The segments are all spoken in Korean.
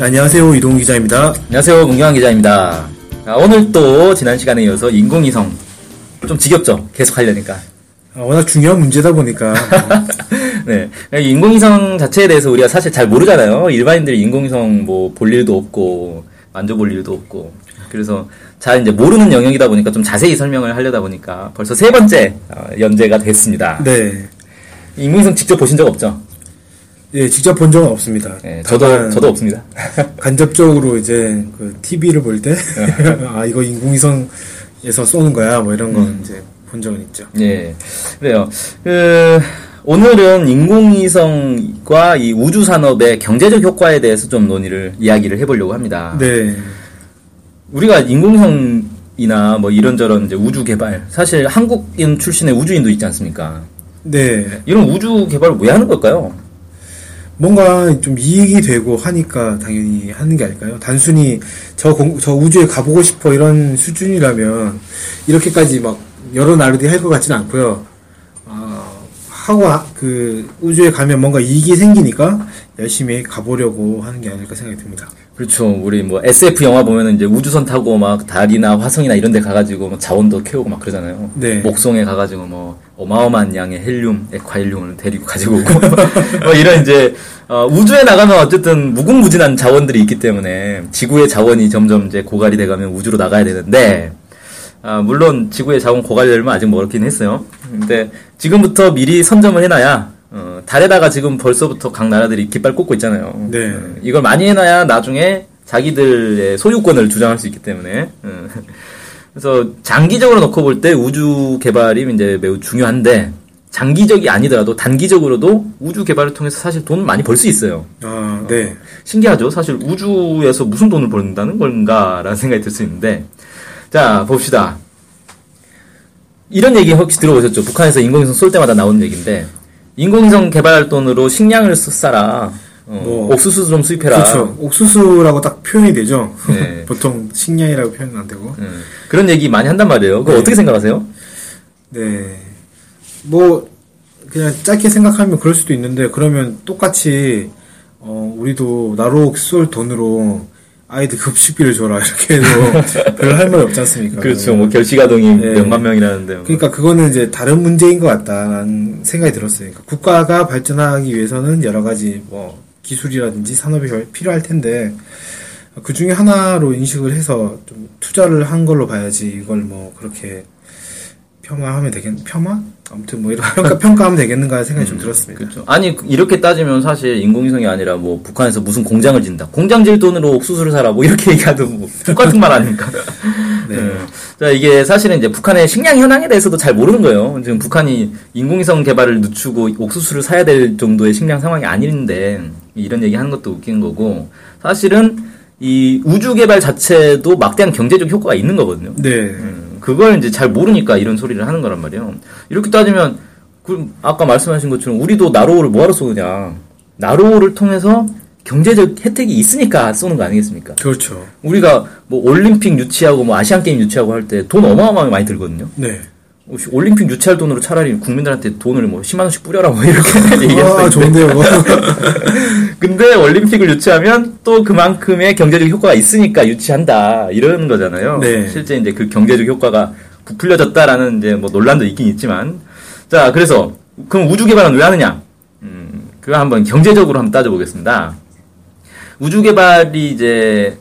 안녕하세요 이동 기자입니다. 안녕하세요. 문경환 기자입니다. 아, 오늘 또 지난 시간에 이어서 인공위성 좀 지겹죠? 계속 하려니까. 아, 워낙 중요한 문제다 보니까 네. 인공위성 자체에 대해서 우리가 사실 잘 모르잖아요. 일반인들이 인공위성 뭐 볼 일도 없고 만져볼 일도 없고. 그래서 잘 이제 모르는 영역이다 보니까 좀 자세히 설명을 하려다 보니까 벌써 세 번째 어, 연재가 됐습니다. 네, 인공위성 직접 보신 적 없죠? 예, 직접 본 적은 없습니다. 네, 저도 저도 없습니다. 간접적으로 이제 그 TV를 볼 때 아 이거 인공위성에서 쏘는 거야 뭐 이런 건 음. 이제 본 적은 있죠. 예, 그래요. 그, 오늘은 인공위성과 이 우주 산업의 경제적 효과에 대해서 좀 논의를, 이야기를 해보려고 합니다. 네, 우리가 인공위성이나 뭐 이런저런 이제 우주 개발, 사실 한국인 출신의 우주인도 있지 않습니까? 네, 이런 우주 개발을 왜 하는 걸까요? 뭔가 좀 이익이 되고 하니까 당연히 하는 게 아닐까요? 단순히 저, 공- 저 우주에 가보고 싶어 이런 수준이라면 이렇게까지 막 여러 나라들이 할 것 같지는 않고요. 어, 하고 하- 그 우주에 가면 뭔가 이익이 생기니까 열심히 가보려고 하는 게 아닐까 생각이 듭니다. 그렇죠. 우리 뭐 SF 영화 보면은 이제 우주선 타고 막 달이나 화성이나 이런 데 가가지고 막 자원도 캐오고 막 그러잖아요. 네. 목성에 가가지고 뭐 어마어마한 양의 헬륨, 액화헬륨을 데리고 가지고 오고 뭐 이런 이제 어, 우주에 나가면 어쨌든 무궁무진한 자원들이 있기 때문에 지구의 자원이 점점 이제 고갈이 돼가면 우주로 나가야 되는데 아, 물론 지구의 자원 고갈되려면 아직 멀었긴 했어요. 근데 지금부터 미리 선점을 해놔야 어, 달에다가 지금 벌써부터 각 나라들이 깃발 꽂고 있잖아요. 네. 어, 이걸 많이 해놔야 나중에 자기들의 소유권을 주장할 수 있기 때문에. 어, 그래서 장기적으로 놓고 볼 때 우주 개발이 이제 매우 중요한데 장기적이 아니더라도 단기적으로도 우주 개발을 통해서 사실 돈 많이 벌 수 있어요. 아, 네. 신기하죠? 사실 우주에서 무슨 돈을 벌는다는 건가라는 생각이 들 수 있는데. 자, 봅시다. 이런 얘기 혹시 들어보셨죠? 북한에서 인공위성 쏠 때마다 나오는 얘기인데, 인공위성 개발 돈으로 식량을 써라. 어, 뭐, 옥수수 좀 수입해라. 그렇죠. 옥수수라고 딱 표현이 되죠. 네. 보통 식량이라고 표현은 안 되고. 음, 그런 얘기 많이 한단 말이에요. 그거 네. 어떻게 생각하세요? 네. 뭐, 그냥 짧게 생각하면 그럴 수도 있는데, 그러면 똑같이, 어, 우리도 나로 쏠 돈으로 아이들 급식비를 줘라, 이렇게 해도 별할 말이 없지 않습니까? 그렇죠. 뭐 결시가동이 네. 몇만 명이라는데. 뭐. 그러니까 그거는 이제 다른 문제인 것 같다는 생각이 들었어요. 그러니까 국가가 발전하기 위해서는 여러 가지 뭐 기술이라든지 산업이 별- 필요할 텐데 그 중에 하나로 인식을 해서 좀 투자를 한 걸로 봐야지 이걸 뭐 그렇게 폄하하면 되겠 폄하? 아무튼 뭐 이런 평가 평가하면 되겠는가 생각이 좀 들었습니다. 그렇죠. 아니 이렇게 따지면 사실 인공위성이 아니라 뭐 북한에서 무슨 공장을 짓는다. 공장 질 돈으로 옥수수를 사라. 뭐 이렇게 얘기하도 뭐 똑같은 말 아닙니까? 네. 네. 자 이게 사실은 이제 북한의 식량 현황에 대해서도 잘 모르는 거예요. 지금 북한이 인공위성 개발을 늦추고 옥수수를 사야 될 정도의 식량 상황이 아닌데 이런 얘기 하는 것도 웃긴 거고 사실은 이 우주 개발 자체도 막대한 경제적 효과가 있는 거거든요. 네. 음, 그걸 이제 잘 모르니까 이런 소리를 하는 거란 말이에요. 이렇게 따지면, 그, 아까 말씀하신 것처럼 우리도 나로호를 뭐하러 쏘느냐. 나로호를 통해서 경제적 혜택이 있으니까 쏘는 거 아니겠습니까? 그렇죠. 우리가 뭐 올림픽 유치하고 뭐 아시안 게임 유치하고 할 때 돈 어마어마하게 많이 들거든요. 네. 올림픽 유치할 돈으로 차라리 국민들한테 돈을 뭐 10만 원씩 뿌려라 뭐 이렇게 얘기했을 아. 좋은데요. 근데 올림픽을 유치하면 또 그만큼의 경제적 효과가 있으니까 유치한다 이런 거잖아요. 네. 실제 이제 그 경제적 효과가 부풀려졌다라는 이제 뭐 논란도 있긴 있지만 자 그래서 그럼 우주 개발은 왜 하느냐? 음, 그거 한번 경제적으로 한번 따져보겠습니다. 우주 개발이 이제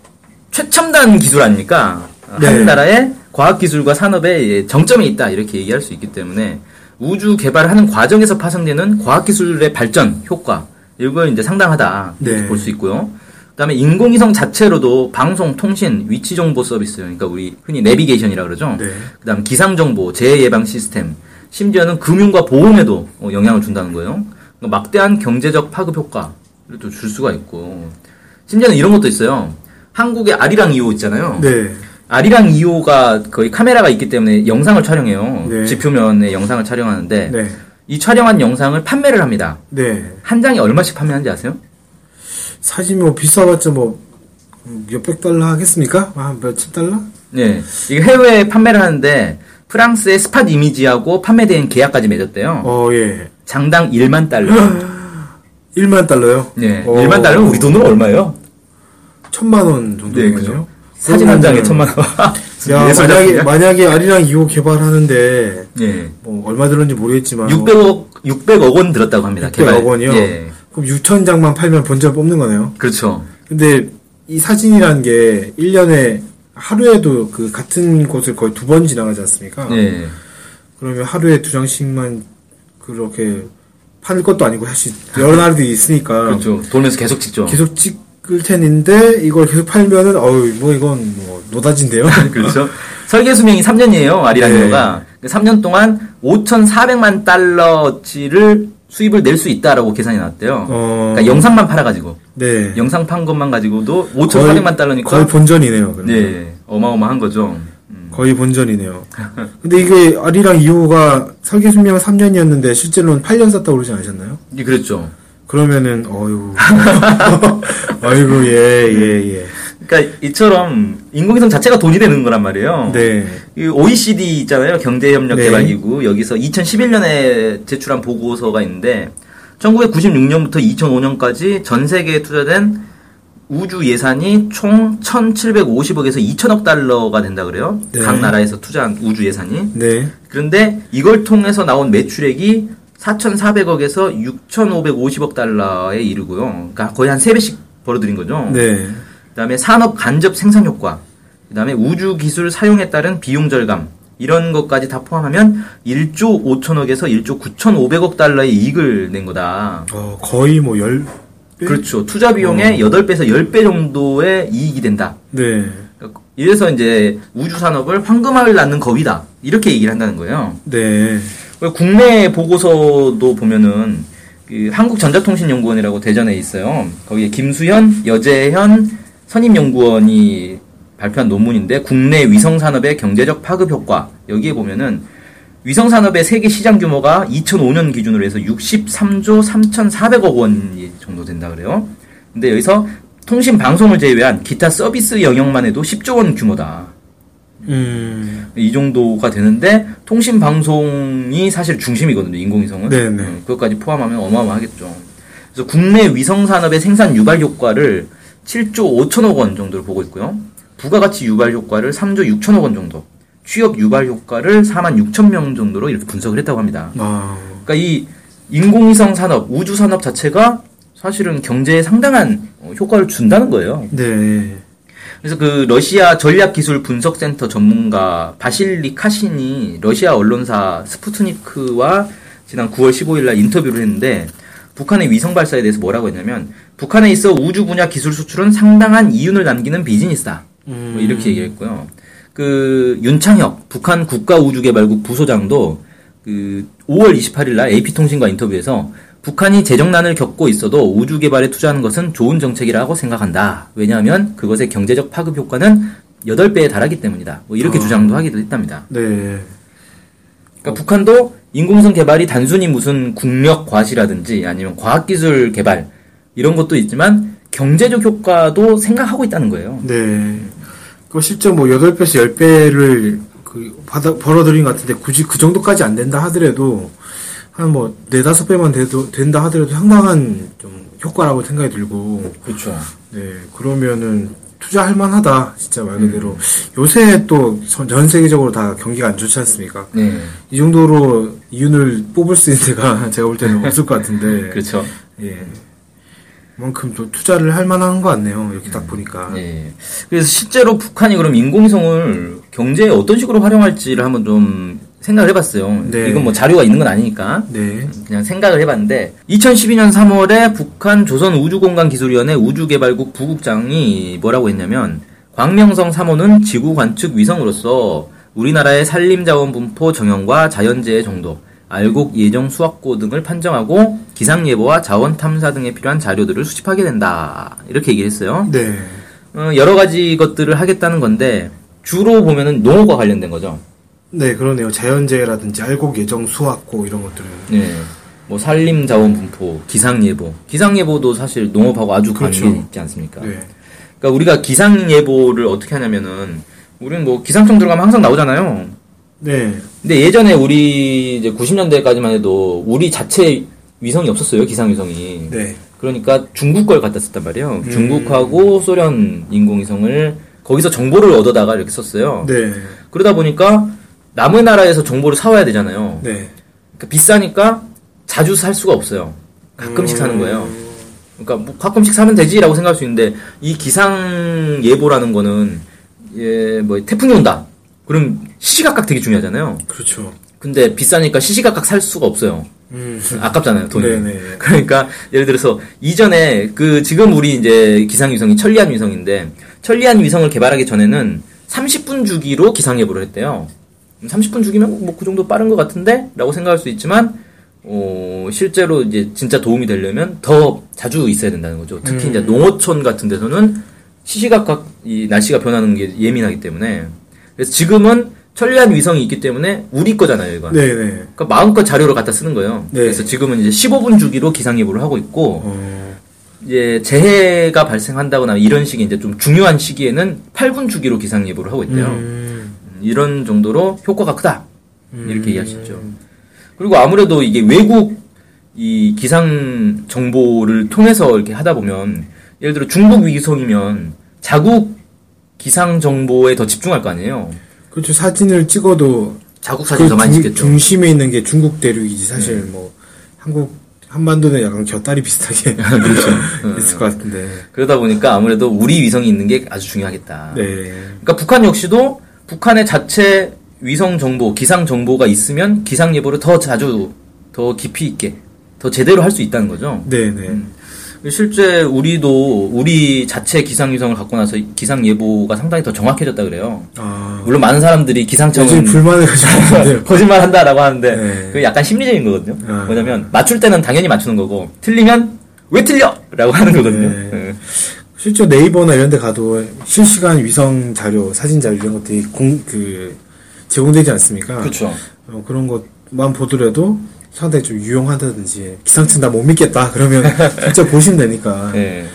최첨단 기술 아닙니까? 네. 한 나라의 과학 기술과 산업의 정점에 있다 이렇게 얘기할 수 있기 때문에 우주 개발을 하는 과정에서 파생되는 과학 기술의 발전 효과 이걸 이제 상당하다 네. 볼수 있고요. 그다음에 인공위성 자체로도 방송, 통신, 위치 정보 서비스 그러니까 우리 흔히 내비게이션이라 그러죠. 네. 그다음 기상 정보, 재해 예방 시스템, 심지어는 금융과 보험에도 어, 영향을 준다는 거예요. 그러니까 막대한 경제적 파급 효과를 또 줄 수가 있고 심지어는 이런 것도 있어요. 한국의 아리랑 2호 있잖아요. 네. 아리랑 2호가 거의 카메라가 있기 때문에 영상을 촬영해요. 네. 지표면에 영상을 촬영하는데 네. 이 촬영한 영상을 판매를 합니다. 네. 한 장에 얼마씩 판매하는지 아세요? 사진이 뭐 비싸봤자 뭐 몇백 달러 하겠습니까? 한 몇천 달러? 네. 이게 해외에 판매를 하는데 프랑스의 스팟 이미지하고 판매된 계약까지 맺었대요. 어, 예. 장당 1만 달러. 1만 달러요? 네. 어, 1만 달러면 우리 돈으로 얼마예요? 천만 원 정도 네, 거네요. 사진 한 장에 천만 원. 야, 예술 만약에? 만약에 아리랑 2호 개발하는데, 예. 뭐, 얼마 들었는지 모르겠지만. 600억 600억 원 들었다고 합니다. 600억 개발. 원이요? 예. 그럼 6천 장만 팔면 본전 뽑는 거네요? 그렇죠. 근데, 이 사진이라는 게, 1년에, 하루에도 그 같은 곳을 거의 두 번 지나가지 않습니까? 예. 그러면 하루에 두 장씩만 그렇게 팔 것도 아니고 사실 여러 나라들이 있으니까 그렇죠. 돌면서 계속 찍죠. 계속 찍 을 텐데 이걸 계속 팔면은 어우 뭐 이건 뭐 노다진데요. 그렇죠. 설계 수명이 3년이에요. 아리랑이오가. 네. 3년 동안 5,400만 달러치를 수입을 낼 수 있다라고 계산이 나왔대요. 어. 그러니까 영상만 팔아가지고 네. 영상 판 것만 가지고도 5,400만 달러니까 거의 본전이네요. 그러면. 네 어마어마한 거죠. 거의 본전이네요. 근데 이게 아리랑 2호가 설계 수명은 3년이었는데 실제로는 8년 썼다고 그러지 않으셨나요? 예, 그랬죠. 그러면은 어유 아이고 예 예, 예. 그러니까 이처럼 인공위성 자체가 돈이 되는 거란 말이에요. 네. 이 OECD 있잖아요. 경제협력개발기구. 네. 여기서 2011년에 제출한 보고서가 있는데 1996년부터 2005년까지 전 세계에 투자된 우주 예산이 총 1,750억에서 2천억 달러가 된다 그래요. 네. 각 나라에서 투자한 우주 예산이. 네. 그런데 이걸 통해서 나온 매출액이 4,400억에서 6,550억 달러에 이르고요. 그러니까 거의 한 3배씩 벌어들인 거죠. 네. 그다음에 산업 간접 생산 효과, 그다음에 우주 기술 사용에 따른 비용 절감 이런 것까지 다 포함하면 1조 5천억에서 1조 9,500억 달러의 이익을 낸 거다. 어 거의 뭐 열. 그렇죠. 투자 비용의 8배에서 10배 정도의 이익이 된다. 네. 이래서 이제 우주 산업을 황금알 낳는 겁이다. 이렇게 얘기를 한다는 거예요. 네. 국내 보고서도 보면은 그 한국전자통신연구원이라고 대전에 있어요. 거기에 김수현, 여재현 선임연구원이 발표한 논문인데 국내 위성 산업의 경제적 파급 효과 여기에 보면은 위성 산업의 세계 시장 규모가 2005년 기준으로 해서 63조 3,400억 원 정도 된다 그래요. 근데 여기서 통신 방송을 제외한 기타 서비스 영역만 해도 10조 원 규모다. 음. 이 정도가 되는데 통신 방송이 사실 중심이거든요. 인공위성은. 네네. 음, 그것까지 포함하면 어마어마하겠죠. 그래서 국내 위성 산업의 생산 유발 효과를 7조 5천억 원 정도를 보고 있고요. 부가가치 유발 효과를 3조 6천억 원 정도, 취업 유발 효과를 4만 6천 명 정도로 이렇게 분석을 했다고 합니다. 아. 그러니까 이 인공위성 산업, 우주 산업 자체가 사실은 경제에 상당한 어, 효과를 준다는 거예요. 네. 그래서 그 러시아 전략기술 분석센터 전문가 바실리 카신이 러시아 언론사 스푸트니크와 지난 9월 15일 날 인터뷰를 했는데 북한의 위성 발사에 대해서 뭐라고 했냐면 북한에 있어 우주 분야 기술 수출은 상당한 이윤을 남기는 비즈니스다. 뭐 이렇게 얘기했고요. 그 윤창혁 북한 국가우주개발국 부소장도 그 5월 28일 날 AP통신과 인터뷰에서 북한이 재정난을 겪고 있어도 우주 개발에 투자하는 것은 좋은 정책이라고 생각한다. 왜냐하면 그것의 경제적 파급 효과는 8배에 달하기 때문이다. 뭐 이렇게 어. 주장도 하기도 했답니다. 네. 그러니까 북한도 인공위성 개발이 단순히 무슨 국력 과시라든지 아니면 과학기술 개발 이런 것도 있지만 경제적 효과도 생각하고 있다는 거예요. 네. 그 실제 뭐 8배에서 10배를 그 받아, 벌어들인 것 같은데 굳이 그 정도까지 안 된다 하더라도 한뭐 4, 5배만 돼도, 된다 하더라도 상당한 좀 효과라고 생각이 들고 그렇죠. 네. 그러면은 투자할 만하다. 진짜 말 그대로. 요새 또 전 세계적으로 다 경기가 안 좋지 않습니까? 네. 이 정도로 이윤을 뽑을 수 있는 데가 제가 볼 때는 없을 것 같은데. 그렇죠. 예. 그만큼 또 투자를 할 만한 것 같네요. 이렇게 딱 보니까. 예. 그래서 실제로 북한이 그럼 인공위성을 경제에 어떤 식으로 활용할지를 한번 좀 생각을 해봤어요. 네. 이건 뭐 자료가 있는 건 아니니까. 네. 그냥 생각을 해봤는데 2012년 3월에 북한 조선우주공간기술위원회 우주개발국 부국장이 뭐라고 했냐면 광명성 3호는 지구 관측 위성으로서 우리나라의 산림자원 분포 정형과 자연재해 정도 알곡 예정 수확고 등을 판정하고 기상 예보와 자원 탐사 등에 필요한 자료들을 수집하게 된다. 이렇게 얘기를 했어요. 네. 어, 여러 가지 것들을 하겠다는 건데 주로 보면은 농업과 관련된 거죠. 네, 그러네요. 자연재해라든지 알곡 예정 수확고 이런 것들은. 네. 뭐 산림 자원 분포, 기상 예보. 기상 예보도 사실 농업하고 아주 관계 그렇죠. 있지 않습니까? 네. 그러니까 우리가 기상 예보를 어떻게 하냐면은 우리는 뭐 기상청 들어가면 항상 나오잖아요. 네. 근데 예전에 우리 이제 90년대까지만 해도 우리 자체 위성이 없었어요. 기상 위성이. 네. 그러니까 중국 걸 갖다 썼단 말이에요. 음. 중국하고 소련 인공위성을 거기서 정보를 얻어다가 이렇게 썼어요. 네. 그러다 보니까 남의 나라에서 정보를 사와야 되잖아요. 네. 그러니까 비싸니까 자주 살 수가 없어요. 가끔씩 사는 거예요. 그러니까 뭐 가끔씩 사면 되지라고 생각할 수 있는데 이 기상 예보라는 거는 예, 뭐 태풍이 온다. 그럼 시시각각 되게 중요하잖아요. 그렇죠. 근데 비싸니까 시시각각 살 수가 없어요. 음. 아깝잖아요, 돈이. 네네. 그러니까 예를 들어서 이전에 그 지금 우리 이제 기상 위성이 천리안 위성인데 천리안 위성을 개발하기 전에는 30분 주기로 기상 예보를 했대요. 30분 주기면 뭐 그 정도 빠른 것 같은데 라고 생각할 수 있지만 어, 실제로 이제 진짜 도움이 되려면 더 자주 있어야 된다는 거죠. 특히 음. 이제 농어촌 같은 데서는 시시각각 이 날씨가 변하는 게 예민하기 때문에 그래서 지금은 천리안 위성이 있기 때문에 우리 거잖아요, 이건. 네네. 그러니까 마음껏 자료를 갖다 쓰는 거예요. 네. 그래서 지금은 이제 15분 주기로 기상 예보를 하고 있고 어, 이제 재해가 발생한다거나 이런 식의 이제 좀 중요한 시기에는 8분 주기로 기상 예보를 하고 있대요. 음. 이런 정도로 효과가 크다. 이렇게 음. 있죠. 그리고 아무래도 이게 외국 이 기상 정보를 통해서 이렇게 하다 보면 예를 들어 중국 위성이면 자국 기상 정보에 더 집중할 거 아니에요. 그렇죠. 사진을 찍어도 자국 사진 그 더 많이 중- 찍겠죠. 중심에 있는 게 중국 대륙이지 사실 뭐 한국 한반도는 약간 곁다리 비슷하게 그렇죠. 있을 것 같은데. 그러다 보니까 아무래도 우리 위성이 있는 게 아주 중요하겠다. 네. 그러니까 북한 역시도 북한의 자체 위성 정보, 기상 정보가 있으면 기상 예보를 더 자주, 더 깊이 있게, 더 제대로 할 수 있다는 거죠. 네 네. 음. 실제 우리도 우리 자체 기상 위성을 갖고 나서 기상 예보가 상당히 더 정확해졌다 그래요. 아. 물론 많은 사람들이 기상청은 불만해가지고. 거짓말 한다라고 하는데 네. 그 약간 심리적인 거거든요. 아. 뭐냐면 맞출 때는 당연히 맞추는 거고 틀리면 왜 틀려?라고 하는 거거든요. 네. 네. 실제 네이버나 이런 데 가도 실시간 위성 자료, 사진 자료 이런 것들이 공, 그, 제공되지 않습니까? 그렇죠. 어, 그런 것만 보더라도 상당히 좀 유용하다든지 기상청 나 못 믿겠다 그러면 진짜 보시면 되니까 네.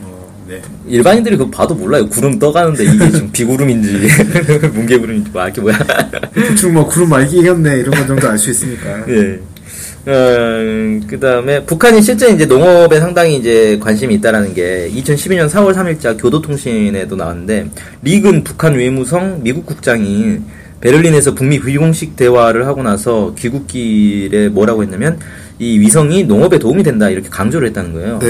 어, 네. 일반인들이 그거 봐도 몰라요. 구름 떠가는데 이게 지금 비구름인지 뭉게구름인지 뭐 알게 뭐야. 대충 뭐 구름 말기겠네 이런 것 정도 알 수 있으니까 예. 어, 그 다음에 북한이 실제 이제 농업에 상당히 이제 관심이 있다라는 게 2012년 4월 3일자 교도통신에도 나왔는데 리근 북한 외무성 미국 국장이 베를린에서 북미 비공식 대화를 하고 나서 귀국길에 뭐라고 했냐면 이 위성이 농업에 도움이 된다 이렇게 강조를 했다는 거예요. 네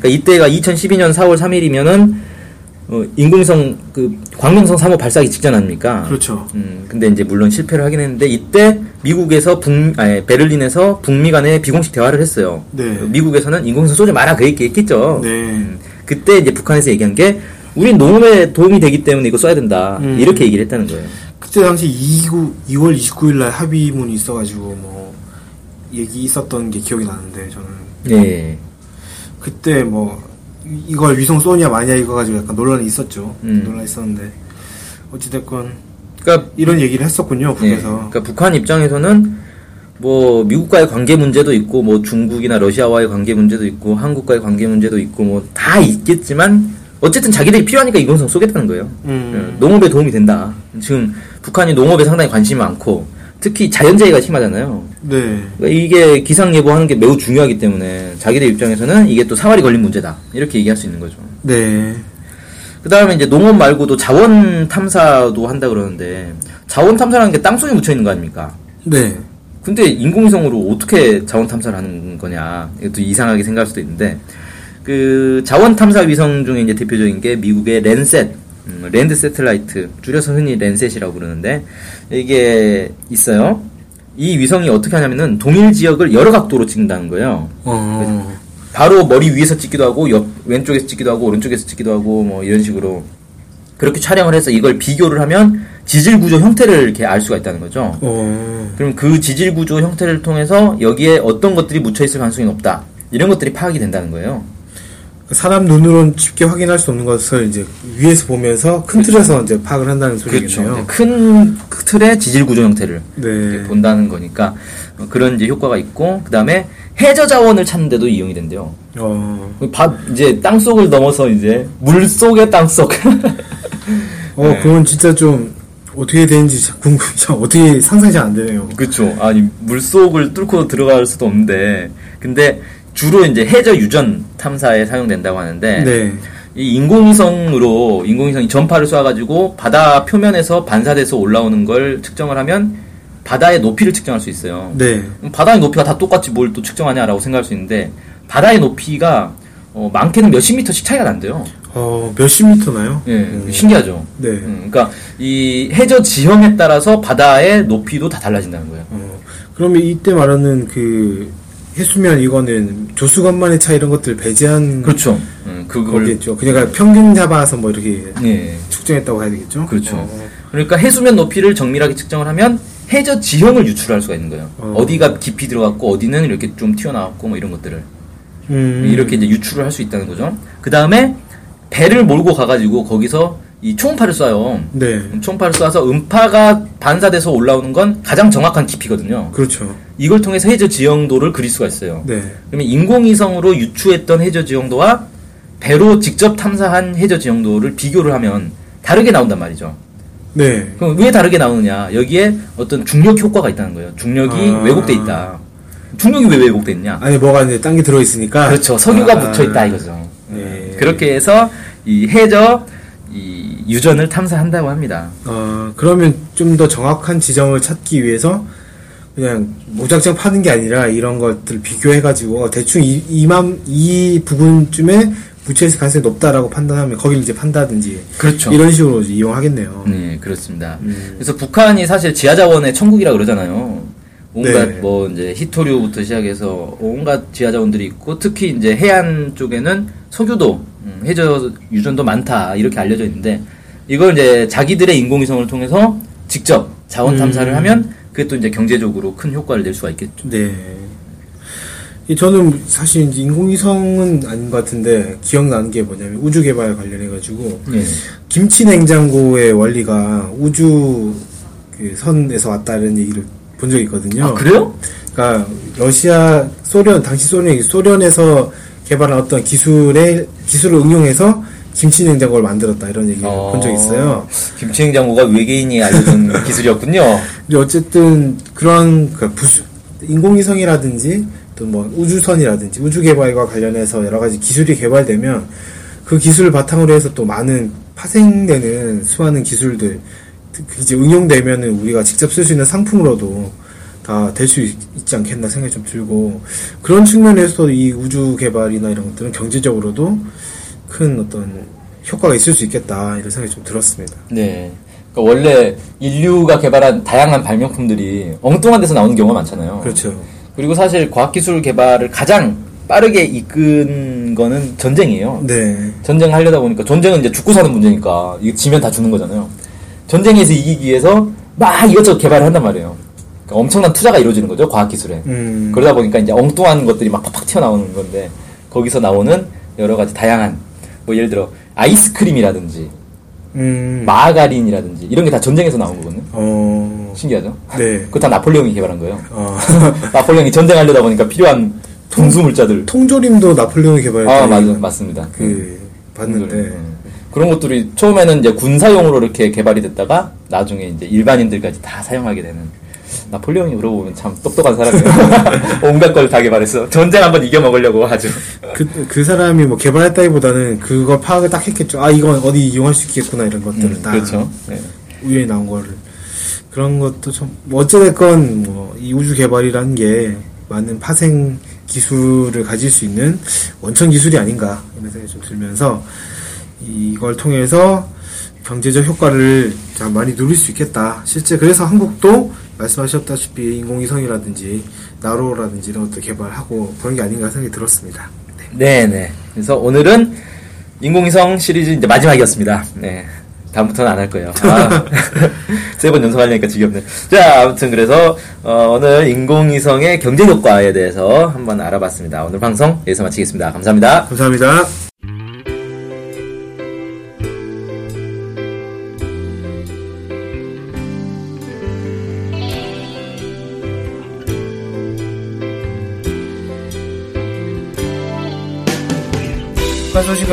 그러니까 이때가 2012년 4월 3일이면은 어, 인공위성 그 광명성 3호 발사기 직전 아닙니까? 그렇죠 음, 근데 이제 물론 실패를 하긴 했는데 이때 미국에서 북, 아니, 베를린에서 북미 간에 비공식 대화를 했어요. 네. 미국에서는 인공위성 쏘지 마라 그 얘기 했겠죠. 네 음, 그때 이제 북한에서 얘기한 게 우린 농업에 도움이 되기 때문에 이거 써야 된다. 음. 이렇게 얘기를 했다는 거예요. 그때 당시 29, 2월 29일 날 합의문이 있어가지고 뭐 얘기 있었던 게 기억이 나는데 저는 네. 그때 뭐 이- 이걸 위성 쏘냐 마냐 이거 가지고 약간 논란이 있었죠 음. 논란이 있었는데 어찌됐건 그러니까 이런 얘기를 했었군요 네. 북에서 그러니까 북한 입장에서는 뭐 미국과의 관계 문제도 있고 뭐 중국이나 러시아와의 관계 문제도 있고 한국과의 관계 문제도 있고 뭐 다 있겠지만 어쨌든 자기들이 필요하니까 인공위성 쏘겠다는 거예요. 음. 예, 농업에 도움이 된다. 지금 북한이 농업에 상당히 관심이 많고 특히 자연재해가 심하잖아요. 네 그러니까 이게 기상 예보하는 게 매우 중요하기 때문에 자기들 입장에서는 이게 또 사활이 걸린 문제다. 이렇게 얘기할 수 있는 거죠. 네. 그 다음에 이제 농업 말고도 자원 탐사도 한다 그러는데 자원 탐사라는 게 땅속에 묻혀 있는 거 아닙니까? 네. 근데 인공위성으로 어떻게 자원 탐사를 하는 거냐? 이것도 이상하게 생각할 수도 있는데 그 자원 탐사 위성 중에 이제 대표적인 게 미국의 랜셋, 음, land satellite, 줄여서 흔히 랜셋이라고 부르는데 이게 있어요. 이 위성이 어떻게 하냐면은 동일 지역을 여러 각도로 찍는다는 거예요. 어. 바로 머리 위에서 찍기도 하고 옆 왼쪽에서 찍기도 하고 오른쪽에서 찍기도 하고 뭐 이런 식으로 그렇게 촬영을 해서 이걸 비교를 하면 지질 구조 형태를 이렇게 알 수가 있다는 거죠. 어, 그럼 그 지질 구조 형태를 통해서 여기에 어떤 것들이 묻혀 있을 가능성이 높다. 이런 것들이 파악이 된다는 거예요. 사람 눈으로는 쉽게 확인할 수 없는 것을 이제 위에서 보면서 큰 틀에서 이제 파악을 한다는 소리겠네요. 그렇죠. 큰 틀의 지질 구조 형태를 네. 본다는 거니까 어, 그런 이제 효과가 있고 그 다음에 해저 자원을 찾는 데도 이용이 된대요. 어, 바, 이제 땅 속을 넘어서 이제 물 속의 땅 속. 어, 네. 그건 진짜 좀 어떻게 되는지 참 궁금, 참 어떻게 상상이 잘 안 되네요. 그렇죠. 아니 물 속을 뚫고 들어갈 수도 없는데 근데 주로 이제 해저 유전 탐사에 사용된다고 하는데 네. 이 인공위성으로 인공위성이 전파를 쏴가지고 바다 표면에서 반사돼서 올라오는 걸 측정을 하면 바다의 높이를 측정할 수 있어요. 네. 바다의 높이가 다 똑같이 뭘 또 측정하냐라고 생각할 수 있는데 바다의 높이가 어, 많게는 몇십 미터씩 차이가 난대요. 어, 몇십 미터나요? 예, 음. 신기하죠. 네. 음, 그러니까 이 해저 지형에 따라서 바다의 높이도 다 달라진다는 거예요. 어, 그러면 이때 말하는 그 해수면 이거는 조수 간만의 차 이런 것들 배제한 그렇죠. 음, 그걸 거겠죠. 그러니까 평균 잡아서 뭐 이렇게 예. 측정했다고 해야 되겠죠? 그렇죠. 어, 그러니까 해수면 높이를 정밀하게 측정을 하면 해저 지형을 유출할 수가 있는 거예요. 어. 어. 디가 깊이 들어갔고 어디는 이렇게 좀 튀어나왔고 뭐 이런 것들을 음. 이렇게 이제 유출을 할 수 있다는 거죠. 그 다음에 배를 몰고 가가지고 거기서 이 초음파를 쏴요. 네. 초음파를 쏴서 음파가 반사돼서 올라오는 건 가장 정확한 깊이거든요. 그렇죠. 이걸 통해서 해저 지형도를 그릴 수가 있어요. 네. 그러면 인공위성으로 유추했던 해저 지형도와 배로 직접 탐사한 해저 지형도를 비교를 하면 다르게 나온단 말이죠. 네. 그럼 왜 다르게 나오느냐? 여기에 어떤 중력 효과가 있다는 거예요. 중력이 아. 왜곡돼 있다. 중력이 왜 왜곡돼 있냐? 안에 뭐가 이제 딴 게 들어 있으니까. 그렇죠. 석유가 아. 묻혀 있다 이거죠. 네. 그렇게 해서 이 해저 이 유전을 탐사한다고 합니다. 어, 그러면 좀 더 정확한 지점을 찾기 위해서 그냥 무작정 파는 게 아니라 이런 것들 비교해가지고 대충 이, 이만, 이 부분쯤에 묻혀있을 가능성이 높다라고 판단하면 거기를 이제 판다든지. 그렇죠. 이런 식으로 이용하겠네요. 네, 그렇습니다. 음. 그래서 북한이 사실 지하자원의 천국이라 그러잖아요. 온갖 네. 뭐 이제 히토류부터 시작해서 온갖 지하자원들이 있고 특히 이제 해안 쪽에는 석유도 음, 해저 유전도 많다 이렇게 알려져 있는데 이걸 이제 자기들의 인공위성을 통해서 직접 자원 탐사를 음. 하면 그게 또 이제 경제적으로 큰 효과를 낼 수가 있겠죠. 네. 이 저는 사실 인공위성은 아닌 것 같은데 기억나는 게 뭐냐면 우주 개발 관련해 가지고 예. 김치 냉장고의 원리가 우주 그 선에서 왔다는 얘기를 본 적이 있거든요. 아 그래요? 그러니까 러시아, 소련, 당시 소련이 소련에서 개발한 어떤 기술의 기술을 응용해서 김치 냉장고를 만들었다 이런 얘기를 본 적이 있어요. 김치냉장고가 외계인이 알려준 기술이었군요. 근데 어쨌든 그런 그 부수, 인공위성이라든지 또 뭐 우주선이라든지 우주 개발과 관련해서 여러 가지 기술이 개발되면 그 기술을 바탕으로 해서 또 많은 파생되는 수많은 기술들 그 이제 응용되면은 우리가 직접 쓸 수 있는 상품으로도 다될수 있지 않겠나 생각이 좀 들고 그런 측면에서 이 우주 개발이나 이런 것들은 경제적으로도 큰 어떤 효과가 있을 수 있겠다 이런 생각이 좀 들었습니다. 네. 그러니까 원래 인류가 개발한 다양한 발명품들이 엉뚱한 데서 나오는 경우가 많잖아요. 그렇죠. 그리고 사실 과학기술 개발을 가장 빠르게 이끈 거는 전쟁이에요. 네. 전쟁 하려다 보니까 전쟁은 이제 죽고 사는 문제니까 이거 지면 다 죽는 거잖아요. 전쟁에서 이기기 위해서 막 이것저것 개발을 한단 말이에요. 그러니까 엄청난 투자가 이루어지는 거죠 과학기술에. 음. 그러다 보니까 이제 엉뚱한 것들이 막 팍팍 튀어나오는 건데 거기서 나오는 여러 가지 다양한 뭐 예를 들어 아이스크림이라든지 음. 마가린이라든지 이런 게 다 전쟁에서 나온 거거든요. 어. 신기하죠? 네. 그거 다 나폴레옹이 개발한 거예요. 어. 나폴레옹이 전쟁하려다 보니까 필요한 분수 물자들. 통조림도 나폴레옹이 개발했다. 아, 맞, 맞습니다. 그 봤는데 음. 그런 것들이 처음에는 이제 군사용으로 이렇게 개발이 됐다가 나중에 이제 일반인들까지 다 사용하게 되는 나폴레옹이 그러고 보면 참 똑똑한 사람이에요. 온갖 걸 다 개발했어. 전쟁 한번 이겨 먹으려고 아주. 그, 그 사람이 뭐 개발했다기보다는 그거 파악을 딱 했겠죠. 아 이건 어디 이용할 수 있겠구나 이런 것들을 음, 다 그렇죠. 네. 우연히 나온 거를 그런 것도 좀뭐 어찌됐건 뭐 이 우주 개발이라는 게 많은 파생 기술을 가질 수 있는 원천 기술이 아닌가 이런 생각이 좀 들면서 이걸 통해서 경제적 효과를 참 많이 누릴 수 있겠다. 실제 그래서 한국도 말씀하셨다시피 인공위성이라든지 나로라든지 이런 것들 개발하고 그런 게 아닌가 생각이 들었습니다. 네. 네네. 그래서 오늘은 인공위성 시리즈 이제 마지막이었습니다. 네. 다음부터는 안 할 거예요. 아, 세번 연속 하려니까 지겹네. 자, 아무튼 그래서 어, 오늘 인공위성의 경제 효과에 대해서 한번 알아봤습니다. 오늘 방송 여기서 마치겠습니다. 감사합니다. 감사합니다.